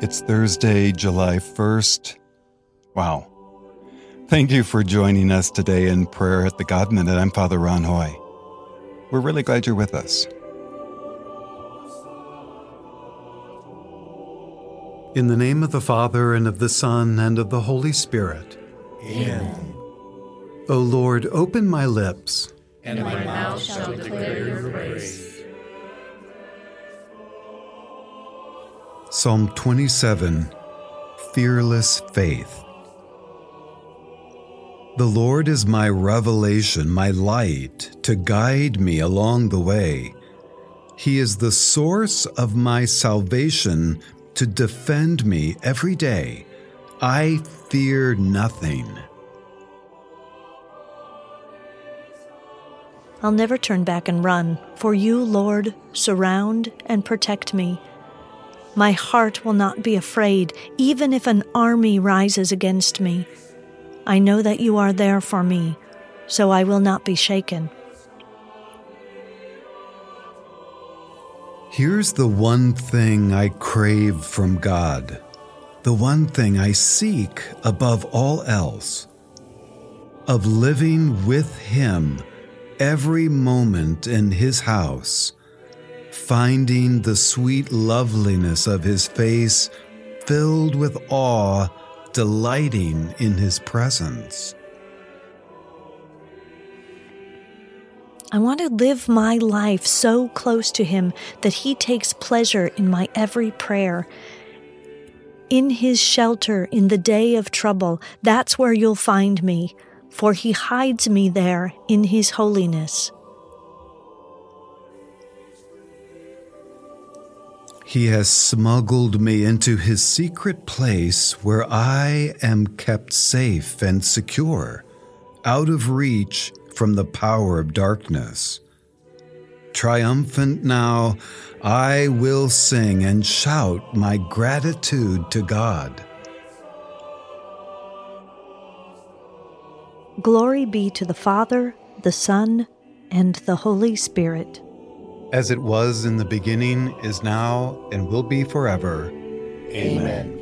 It's Thursday, July 1st. Wow. Thank you for joining us today in prayer at the God Minute. I'm Father Ron Hoy. We're really glad you're with us. In the name of the Father, and of the Son, and of the Holy Spirit. Amen. O Lord, open my lips, And my mouth shall declare your praise. Psalm 27 Fearless Faith. The Lord is my revelation, my light, to guide me along the way. He is the source of my salvation to defend me every day. I fear nothing. I'll never turn back and run, for you, Lord, surround and protect me. My heart will not be afraid, even if an army rises against me. I know that you are there for me, so I will not be shaken. Here's the one thing I crave from God, the one thing I seek above all else of living with Him every moment in His house, finding the sweet loveliness of His face filled with awe, delighting in His presence. I want to live my life so close to Him that He takes pleasure in my every prayer. In His shelter in the day of trouble, that's where you'll find me, for He hides me there in His holiness. He has smuggled me into his secret place where I am kept safe and secure, out of reach from the power of darkness. Triumphant now, I will sing and shout my gratitude to God. Glory be to the Father, the Son, and the Holy Spirit. As it was in the beginning, is now, and will be forever. Amen.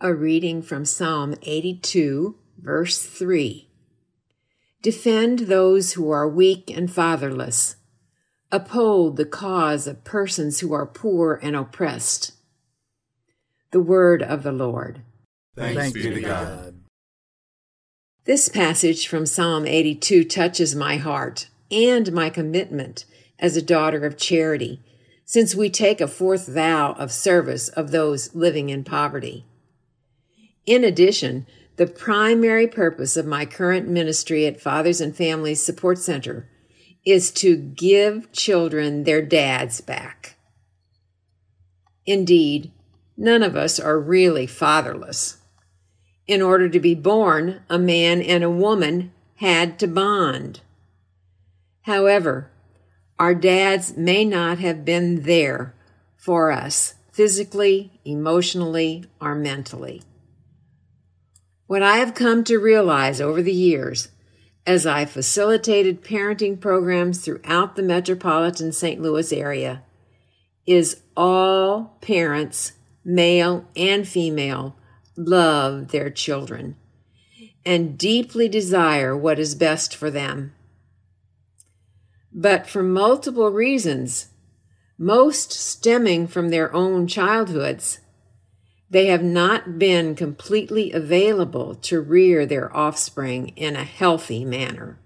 A reading from Psalm 82, verse 3. Defend those who are weak and fatherless. Uphold the cause of persons who are poor and oppressed. The word of the Lord. Thanks, be to God. This passage from Psalm 82 touches my heart and my commitment as a daughter of charity, since we take a fourth vow of service of those living in poverty. In addition, the primary purpose of my current ministry at Fathers and Families Support Center is to give children their dads back. Indeed, none of us are really fatherless. In order to be born, a man and a woman had to bond. However, our dads may not have been there for us physically, emotionally, or mentally. What I have come to realize over the years as I facilitated parenting programs throughout the metropolitan St. Louis area is all parents, male and female, love their children and deeply desire what is best for them. But for multiple reasons, most stemming from their own childhoods, they have not been completely available to rear their offspring in a healthy manner.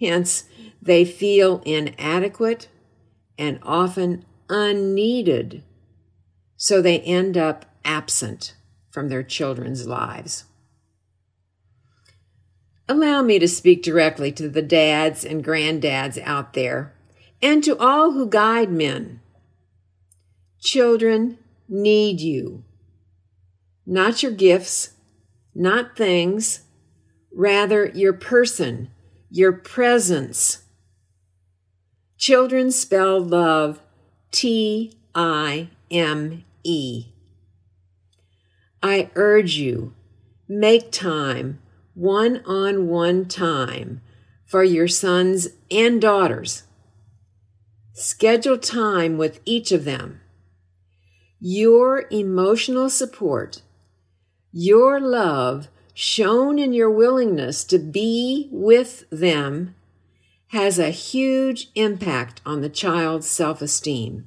Hence, they feel inadequate and often unneeded, so they end up absent from their children's lives. Allow me to speak directly to the dads and granddads out there and to all who guide men. Children need you. Not your gifts, not things, rather your person, your presence. Children spell love T I M E. I urge you, make time, one on one time for your sons and daughters. Schedule time with each of them. Your emotional support, your love shown in your willingness to be with them has a huge impact on the child's self esteem.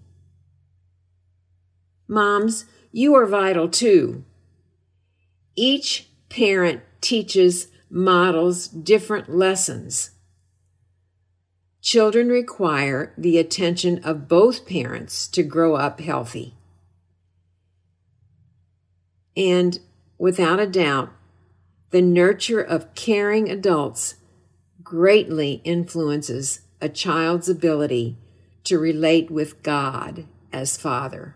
Moms, you are vital too. Each parent teaches, models different lessons. Children require the attention of both parents to grow up healthy. And without a doubt, the nurture of caring adults greatly influences a child's ability to relate with God as Father.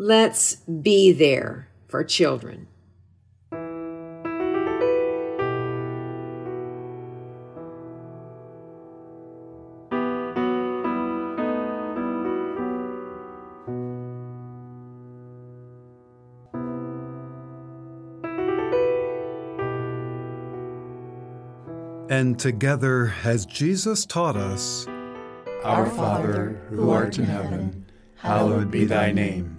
Let's be there for children. And together, as Jesus taught us, Our Father, who art in heaven, hallowed be thy name.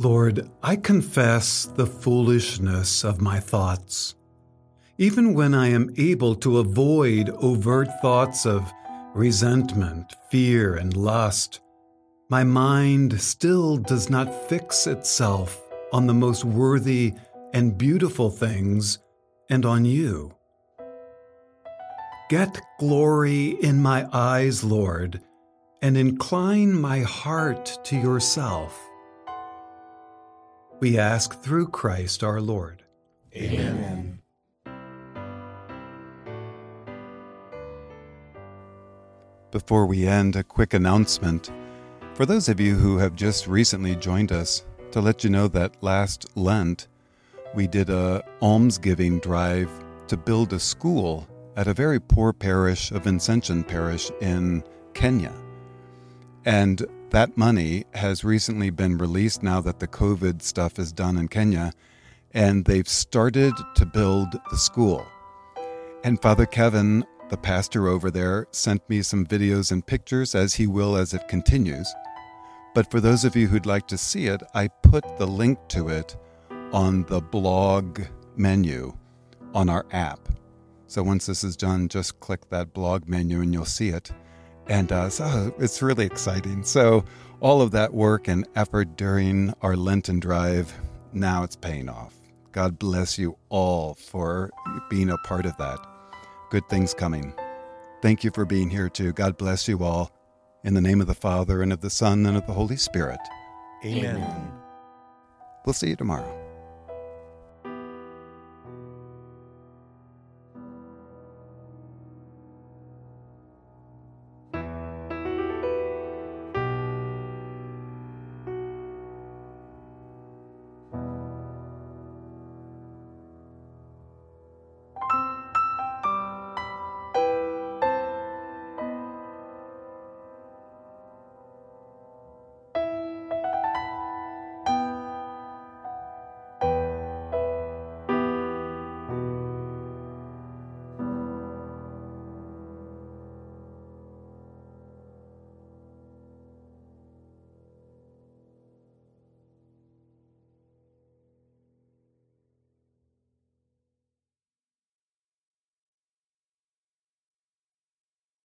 Lord, I confess the foolishness of my thoughts. Even when I am able to avoid overt thoughts of resentment, fear, and lust, my mind still does not fix itself on the most worthy and beautiful things and on you. Get glory in my eyes, Lord, and incline my heart to yourself. We ask through Christ our Lord. Amen. Before we end, a quick announcement. For those of you who have just recently joined us, to let you know that last Lent, we did a almsgiving drive to build a school at a very poor parish of Vincentian Parish in Kenya. And that money has recently been released now that the COVID stuff is done in Kenya, and they've started to build the school. And Father Kevin, the pastor over there, sent me some videos and pictures, as he will as it continues. But for those of you who'd like to see it, I put the link to it on the blog menu on our app. So once this is done, just click that blog menu and you'll see it. And uh, so it's really exciting. So, all of that work and effort during our Lenten drive, now it's paying off. God bless you all for being a part of that. Good things coming. Thank you for being here too. God bless you all. In the name of the Father, and of the Son, and of the Holy Spirit. Amen. We'll see you tomorrow.